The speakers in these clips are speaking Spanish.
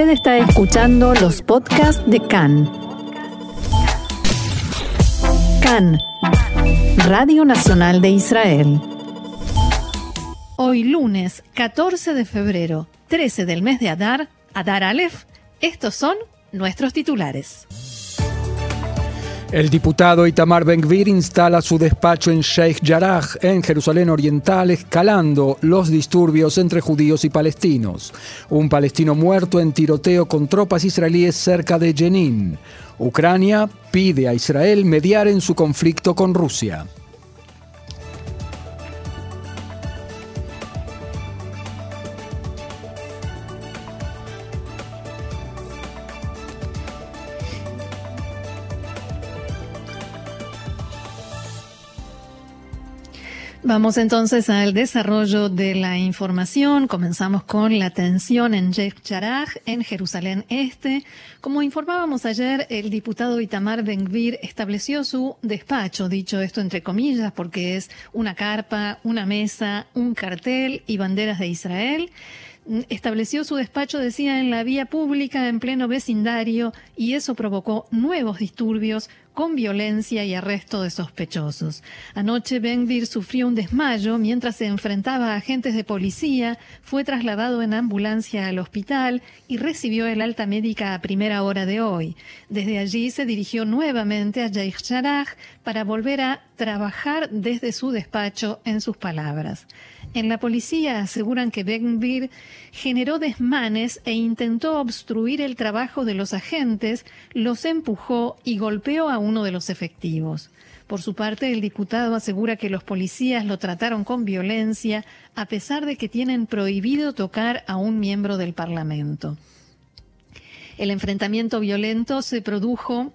Usted está escuchando los podcasts de CAN. CAN, Radio Nacional de Israel. Hoy lunes 14 de febrero, 13 del mes de Adar, Adar Aleph, estos son nuestros titulares. El diputado Itamar Ben-Gvir instala su despacho en Sheikh Jarrah, en Jerusalén Oriental, escalando los disturbios entre judíos y palestinos. Un palestino muerto en tiroteo con tropas israelíes cerca de Jenin. Ucrania pide a Israel mediar en su conflicto con Rusia. Vamos entonces al desarrollo de la información. Comenzamos con la tensión en Sheikh en Jerusalén Este. Como informábamos ayer, el diputado Itamar Ben-Gvir estableció su despacho, dicho esto entre comillas, porque es una carpa, una mesa, un cartel y banderas de Israel estableció su despacho, decía, en la vía pública en pleno vecindario y eso provocó nuevos disturbios con violencia y arresto de sospechosos. Anoche Benvir sufrió un desmayo mientras se enfrentaba a agentes de policía, fue trasladado en ambulancia al hospital y recibió el alta médica a primera hora de hoy. Desde allí se dirigió nuevamente a Yair Sharaj para volver a trabajar desde su despacho, en sus palabras. En la policía aseguran que Benvir generó desmanes e intentó obstruir el trabajo de los agentes, los empujó y golpeó a uno de los efectivos. Por su parte, el diputado asegura que los policías lo trataron con violencia a pesar de que tienen prohibido tocar a un miembro del Parlamento. El enfrentamiento violento se produjo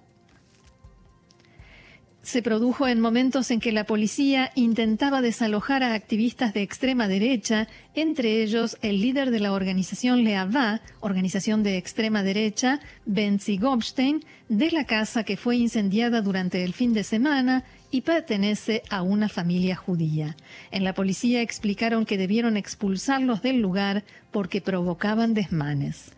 se produjo en momentos en que la policía intentaba desalojar a activistas de extrema derecha, entre ellos el líder de la organización Leavá, organización de extrema derecha, Benzi Gobstein, de la casa que fue incendiada durante el fin de semana y pertenece a una familia judía. En la policía explicaron que debieron expulsarlos del lugar porque provocaban desmanes.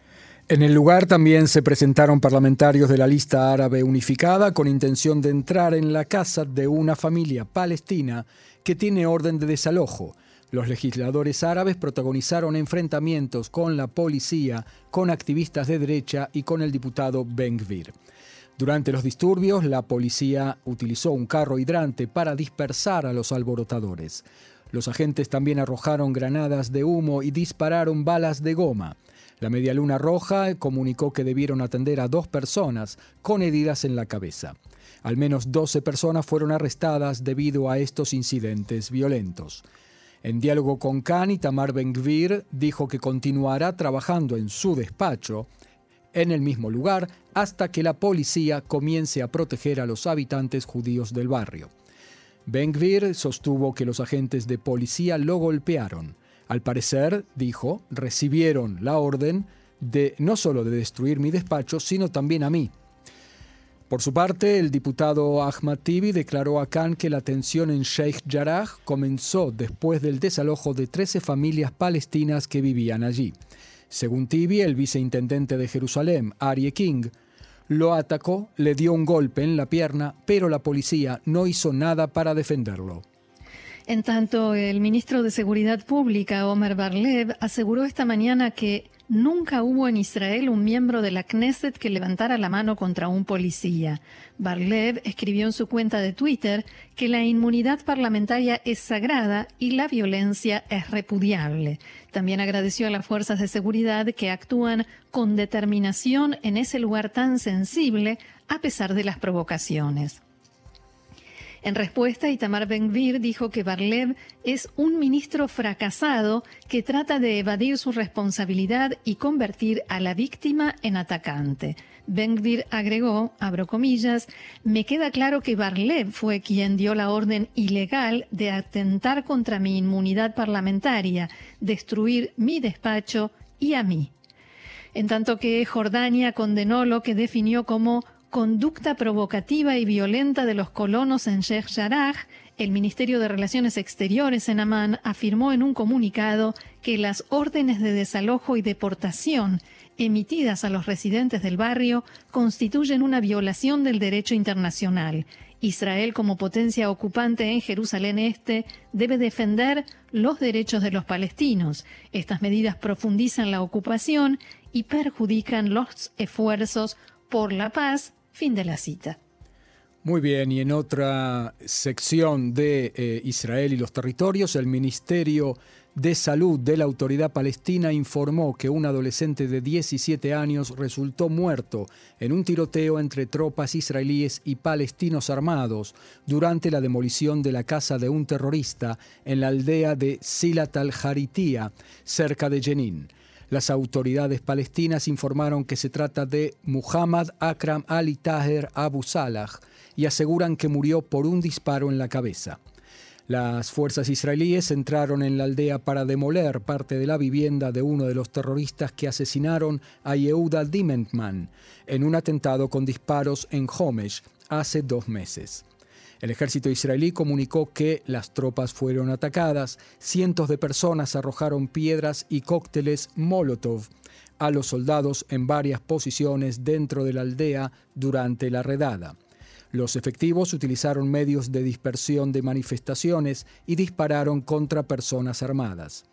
En el lugar también se presentaron parlamentarios de la lista árabe unificada con intención de entrar en la casa de una familia palestina que tiene orden de desalojo. Los legisladores árabes protagonizaron enfrentamientos con la policía, con activistas de derecha y con el diputado Ben Gvir. Durante los disturbios, la policía utilizó un carro hidrante para dispersar a los alborotadores. Los agentes también arrojaron granadas de humo y dispararon balas de goma. La Media Luna Roja comunicó que debieron atender a dos personas con heridas en la cabeza. Al menos 12 personas fueron arrestadas debido a estos incidentes violentos. En diálogo con Khan, Tamar Ben-Gvir dijo que continuará trabajando en su despacho en el mismo lugar hasta que la policía comience a proteger a los habitantes judíos del barrio. Ben-Gvir sostuvo que los agentes de policía lo golpearon. Al parecer, dijo, recibieron la orden de no solo de destruir mi despacho, sino también a mí. Por su parte, el diputado Ahmad Tibi declaró a Khan que la tensión en Sheikh Jarrah comenzó después del desalojo de 13 familias palestinas que vivían allí. Según Tibi, el viceintendente de Jerusalén, Arie King, lo atacó, le dio un golpe en la pierna, pero la policía no hizo nada para defenderlo. En tanto, el ministro de Seguridad Pública, Omer Barlev, aseguró esta mañana que nunca hubo en Israel un miembro de la Knesset que levantara la mano contra un policía. Barlev escribió en su cuenta de Twitter que la inmunidad parlamentaria es sagrada y la violencia es repudiable. También agradeció a las fuerzas de seguridad que actúan con determinación en ese lugar tan sensible a pesar de las provocaciones. En respuesta, Itamar Ben-Gvir dijo que Barlev es un ministro fracasado que trata de evadir su responsabilidad y convertir a la víctima en atacante. Ben-Gvir agregó, abro comillas, me queda claro que Barlev fue quien dio la orden ilegal de atentar contra mi inmunidad parlamentaria, destruir mi despacho y a mí. En tanto que Jordania condenó lo que definió como conducta provocativa y violenta de los colonos en Sheikh Jarrah, El Ministerio de Relaciones Exteriores en Amán afirmó en un comunicado que las órdenes de desalojo y deportación emitidas a los residentes del barrio constituyen una violación del derecho internacional. Israel, como potencia ocupante en Jerusalén Este, debe defender los derechos de los palestinos. Estas medidas profundizan la ocupación y perjudican los esfuerzos por la paz. Fin de la cita. Muy bien, y en otra sección de eh, Israel y los territorios, el Ministerio de Salud de la Autoridad Palestina informó que un adolescente de 17 años resultó muerto en un tiroteo entre tropas israelíes y palestinos armados durante la demolición de la casa de un terrorista en la aldea de Silat al-Haritía, cerca de Jenin. Las autoridades palestinas informaron que se trata de Muhammad Akram Ali Taher Abu Salah y aseguran que murió por un disparo en la cabeza. Las fuerzas israelíes entraron en la aldea para demoler parte de la vivienda de uno de los terroristas que asesinaron a Yehuda Dimentman en un atentado con disparos en Homesh hace dos meses. El ejército israelí comunicó que las tropas fueron atacadas, cientos de personas arrojaron piedras y cócteles Molotov a los soldados en varias posiciones dentro de la aldea durante la redada. Los efectivos utilizaron medios de dispersión de manifestaciones y dispararon contra personas armadas.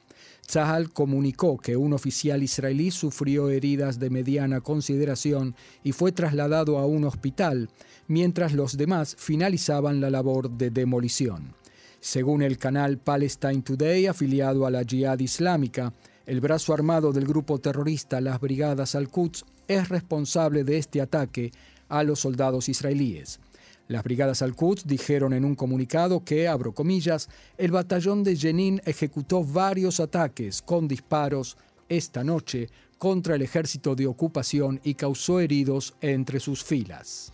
Tzahal comunicó que un oficial israelí sufrió heridas de mediana consideración y fue trasladado a un hospital, mientras los demás finalizaban la labor de demolición. Según el canal Palestine Today, afiliado a la Jihad Islámica, el brazo armado del grupo terrorista Las Brigadas Al-Quds es responsable de este ataque a los soldados israelíes. Las brigadas Al-Quds dijeron en un comunicado que, abro comillas, el batallón de Jenin ejecutó varios ataques con disparos esta noche contra el ejército de ocupación y causó heridos entre sus filas.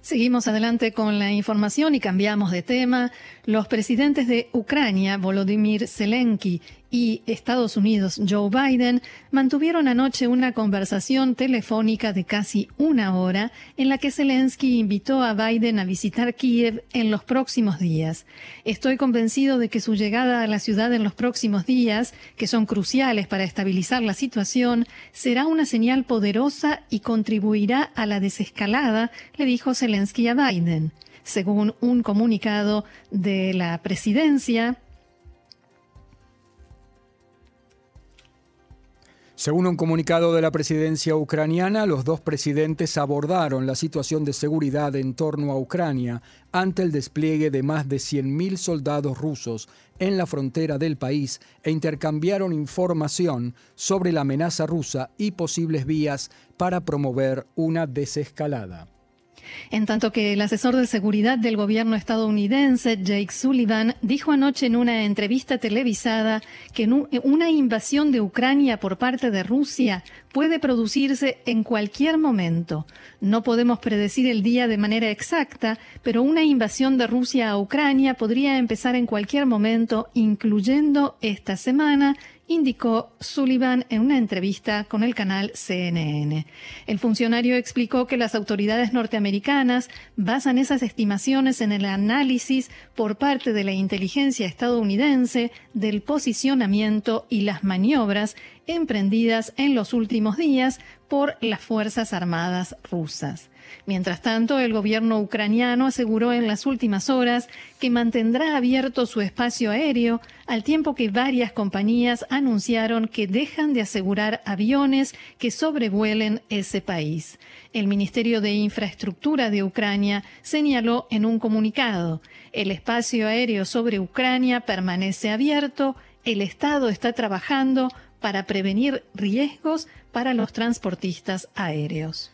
Seguimos adelante con la información y cambiamos de tema. Los presidentes de Ucrania, Volodymyr Zelensky y Estados Unidos, Joe Biden, mantuvieron anoche una conversación telefónica de casi una hora en la que Zelensky invitó a Biden a visitar Kiev en los próximos días. Estoy convencido de que su llegada a la ciudad en los próximos días, que son cruciales para estabilizar la situación, será una señal poderosa y contribuirá a la desescalada, le dijo Zelensky a Biden. Según un comunicado de la presidencia, Según un comunicado de la presidencia ucraniana, los dos presidentes abordaron la situación de seguridad en torno a Ucrania ante el despliegue de más de 100.000 soldados rusos en la frontera del país e intercambiaron información sobre la amenaza rusa y posibles vías para promover una desescalada. En tanto que el asesor de seguridad del gobierno estadounidense, Jake Sullivan, dijo anoche en una entrevista televisada que una invasión de Ucrania por parte de Rusia puede producirse en cualquier momento. No podemos predecir el día de manera exacta, pero una invasión de Rusia a Ucrania podría empezar en cualquier momento, incluyendo esta semana indicó Sullivan en una entrevista con el canal CNN. El funcionario explicó que las autoridades norteamericanas basan esas estimaciones en el análisis por parte de la inteligencia estadounidense del posicionamiento y las maniobras emprendidas en los últimos días por las Fuerzas Armadas rusas. Mientras tanto, el gobierno ucraniano aseguró en las últimas horas que mantendrá abierto su espacio aéreo, al tiempo que varias compañías anunciaron que dejan de asegurar aviones que sobrevuelen ese país. El Ministerio de Infraestructura de Ucrania señaló en un comunicado, el espacio aéreo sobre Ucrania permanece abierto, el Estado está trabajando para prevenir riesgos para los transportistas aéreos.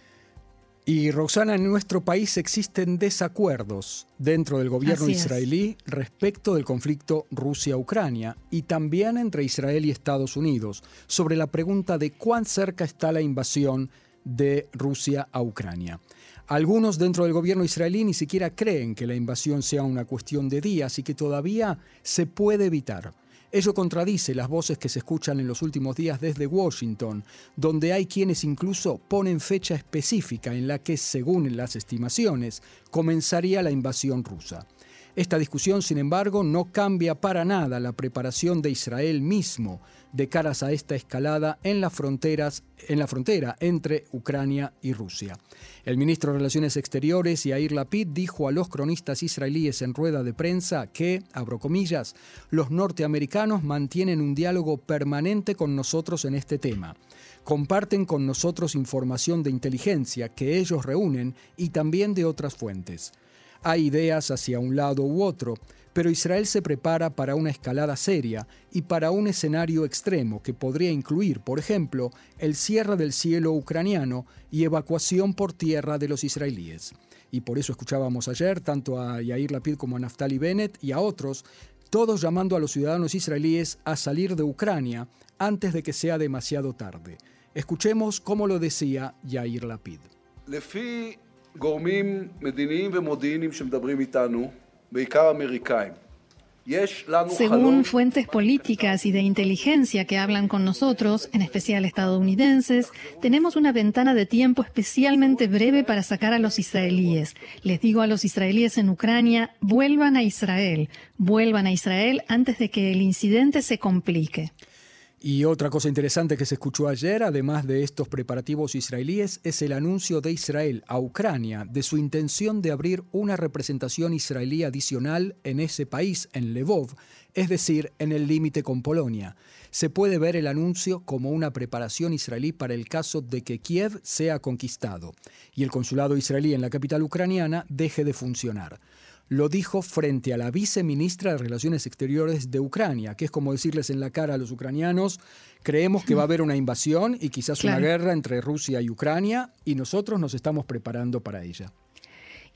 Y Roxana, en nuestro país existen desacuerdos dentro del gobierno israelí respecto del conflicto Rusia-Ucrania y también entre Israel y Estados Unidos sobre la pregunta de cuán cerca está la invasión de Rusia a Ucrania. Algunos dentro del gobierno israelí ni siquiera creen que la invasión sea una cuestión de días y que todavía se puede evitar. Ello contradice las voces que se escuchan en los últimos días desde Washington, donde hay quienes incluso ponen fecha específica en la que, según las estimaciones, comenzaría la invasión rusa. Esta discusión, sin embargo, no cambia para nada la preparación de Israel mismo de caras a esta escalada en las fronteras en la frontera entre Ucrania y Rusia. El ministro de Relaciones Exteriores, Yair Lapid, dijo a los cronistas israelíes en rueda de prensa que, abro comillas, los norteamericanos mantienen un diálogo permanente con nosotros en este tema. Comparten con nosotros información de inteligencia que ellos reúnen y también de otras fuentes. Hay ideas hacia un lado u otro, pero Israel se prepara para una escalada seria y para un escenario extremo que podría incluir, por ejemplo, el cierre del cielo ucraniano y evacuación por tierra de los israelíes. Y por eso escuchábamos ayer tanto a Yair Lapid como a Naftali Bennett y a otros, todos llamando a los ciudadanos israelíes a salir de Ucrania antes de que sea demasiado tarde. Escuchemos cómo lo decía Yair Lapid. גורמים מדיניים ומודיעיניים שמדברים איתנו, בעיקר אמריקאים. Según fuentes políticas y de inteligencia que hablan con nosotros, en especial estadounidenses, tenemos una ventana de tiempo especialmente breve para sacar a los israelíes. Les digo a los israelíes en Ucrania, vuelvan a Israel, vuelvan a Israel antes de que el incidente se complique. Y otra cosa interesante que se escuchó ayer, además de estos preparativos israelíes, es el anuncio de Israel a Ucrania de su intención de abrir una representación israelí adicional en ese país, en Lvov, es decir, en el límite con Polonia. Se puede ver el anuncio como una preparación israelí para el caso de que Kiev sea conquistado y el consulado israelí en la capital ucraniana deje de funcionar lo dijo frente a la viceministra de Relaciones Exteriores de Ucrania, que es como decirles en la cara a los ucranianos, creemos que va a haber una invasión y quizás una guerra entre Rusia y Ucrania, y nosotros nos estamos preparando para ella.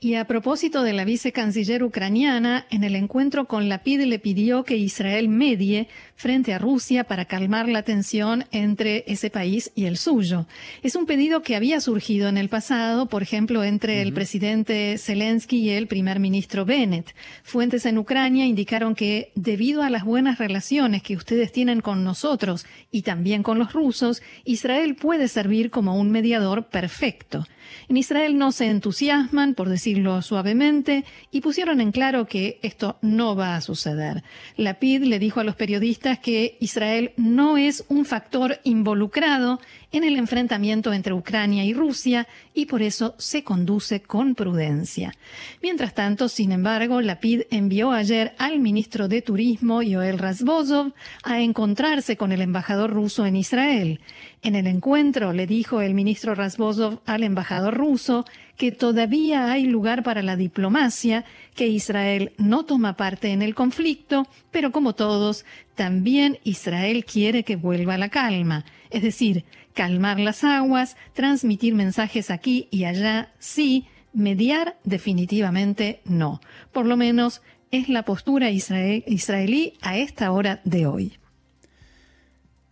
Y a propósito de la vicecanciller ucraniana, en el encuentro con Lapid le pidió que Israel medie frente a Rusia para calmar la tensión entre ese país y el suyo. Es un pedido que había surgido en el pasado, por ejemplo, entre el presidente Zelensky y el primer ministro Bennett. Fuentes en Ucrania indicaron que, debido a las buenas relaciones que ustedes tienen con nosotros y también con los rusos, Israel puede servir como un mediador perfecto. En Israel no se entusiasman, por decirlo suavemente, y pusieron en claro que esto no va a suceder. Lapid le dijo a los periodistas que Israel no es un factor involucrado en el enfrentamiento entre Ucrania y Rusia y por eso se conduce con prudencia. Mientras tanto, sin embargo, Lapid envió ayer al ministro de Turismo, Yoel Razbozov, a encontrarse con el embajador ruso en Israel. En el encuentro le dijo el ministro Razbozov al embajador ruso que todavía hay lugar para la diplomacia, que Israel no toma parte en el conflicto, pero como todos, también Israel quiere que vuelva la calma, es decir, calmar las aguas, transmitir mensajes aquí y allá, sí, mediar definitivamente no. Por lo menos es la postura israelí a esta hora de hoy.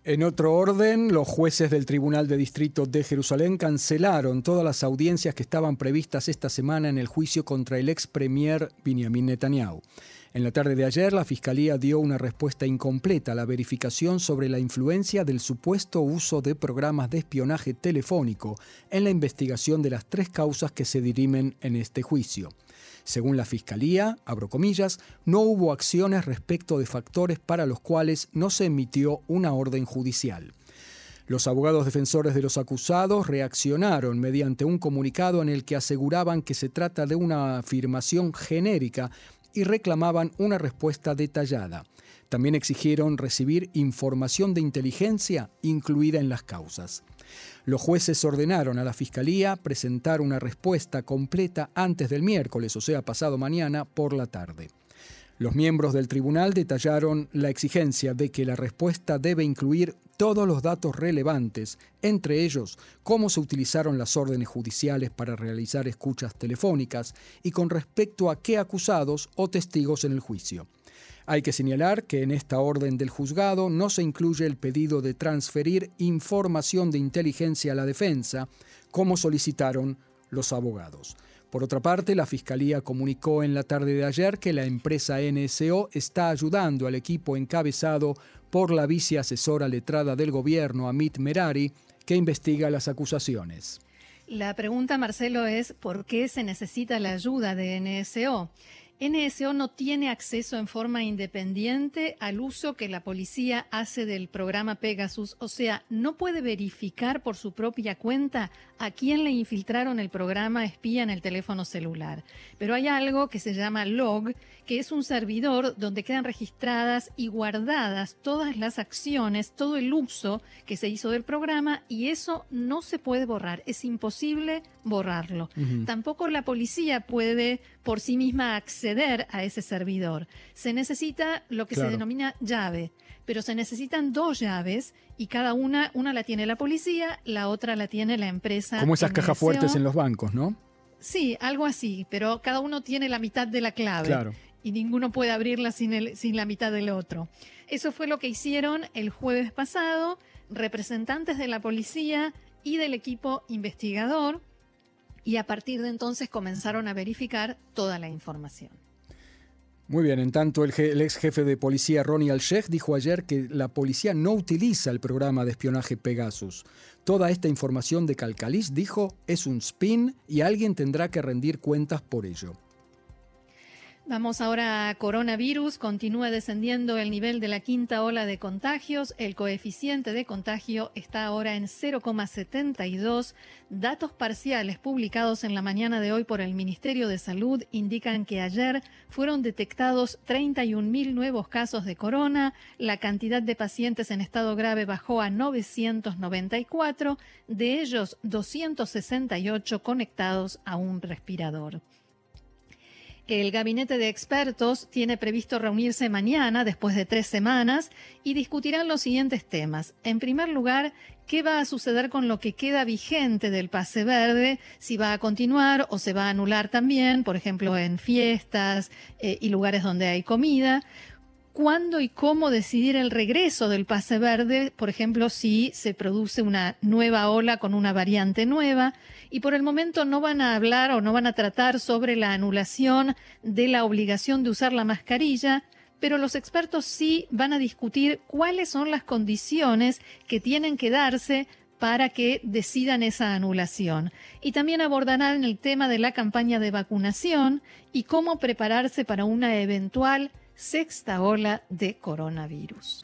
En otro orden, los jueces del Tribunal de Distrito de Jerusalén cancelaron todas las audiencias que estaban previstas esta semana en el juicio contra el ex premier Benjamin Netanyahu. En la tarde de ayer, la Fiscalía dio una respuesta incompleta a la verificación sobre la influencia del supuesto uso de programas de espionaje telefónico en la investigación de las tres causas que se dirimen en este juicio. Según la Fiscalía, abro comillas, no hubo acciones respecto de factores para los cuales no se emitió una orden judicial. Los abogados defensores de los acusados reaccionaron mediante un comunicado en el que aseguraban que se trata de una afirmación genérica y reclamaban una respuesta detallada. También exigieron recibir información de inteligencia incluida en las causas. Los jueces ordenaron a la Fiscalía presentar una respuesta completa antes del miércoles, o sea, pasado mañana, por la tarde. Los miembros del tribunal detallaron la exigencia de que la respuesta debe incluir todos los datos relevantes, entre ellos cómo se utilizaron las órdenes judiciales para realizar escuchas telefónicas y con respecto a qué acusados o testigos en el juicio. Hay que señalar que en esta orden del juzgado no se incluye el pedido de transferir información de inteligencia a la defensa, como solicitaron los abogados. Por otra parte, la Fiscalía comunicó en la tarde de ayer que la empresa NSO está ayudando al equipo encabezado por la viceasesora letrada del gobierno, Amit Merari, que investiga las acusaciones. La pregunta, Marcelo, es ¿por qué se necesita la ayuda de NSO? NSO no tiene acceso en forma independiente al uso que la policía hace del programa Pegasus, o sea, no puede verificar por su propia cuenta a quién le infiltraron el programa espía en el teléfono celular. Pero hay algo que se llama log, que es un servidor donde quedan registradas y guardadas todas las acciones, todo el uso que se hizo del programa y eso no se puede borrar, es imposible borrarlo. Tampoco la policía puede por sí misma acceder a ese servidor. Se necesita lo que se denomina llave, pero se necesitan dos llaves y cada una, una la tiene la policía, la otra la tiene la empresa. Como esas cajas fuertes en los bancos, ¿no? Sí, algo así, pero cada uno tiene la mitad de la clave. Claro. Y ninguno puede abrirla sin, el, sin la mitad del otro. Eso fue lo que hicieron el jueves pasado representantes de la policía y del equipo investigador y a partir de entonces comenzaron a verificar toda la información. Muy bien, en tanto el, ex jefe de policía Ronnie Al-Sheikh dijo ayer que la policía no utiliza el programa de espionaje Pegasus. Toda esta información de Calcalis, dijo, es un spin y alguien tendrá que rendir cuentas por ello. Vamos ahora a coronavirus. Continúa descendiendo el nivel de la quinta ola de contagios. El coeficiente de contagio está ahora en 0,72. Datos parciales publicados en la mañana de hoy por el Ministerio de Salud indican que ayer fueron detectados 31.000 nuevos casos de corona. La cantidad de pacientes en estado grave bajó a 994, de ellos 268 conectados a un respirador. El gabinete de expertos tiene previsto reunirse mañana, después de tres semanas, y discutirán los siguientes temas. En primer lugar, qué va a suceder con lo que queda vigente del pase verde, si va a continuar o se va a anular también, por ejemplo, en fiestas eh, y lugares donde hay comida cuándo y cómo decidir el regreso del pase verde, por ejemplo, si se produce una nueva ola con una variante nueva. Y por el momento no van a hablar o no van a tratar sobre la anulación de la obligación de usar la mascarilla, pero los expertos sí van a discutir cuáles son las condiciones que tienen que darse para que decidan esa anulación. Y también abordarán el tema de la campaña de vacunación y cómo prepararse para una eventual sexta ola de coronavirus.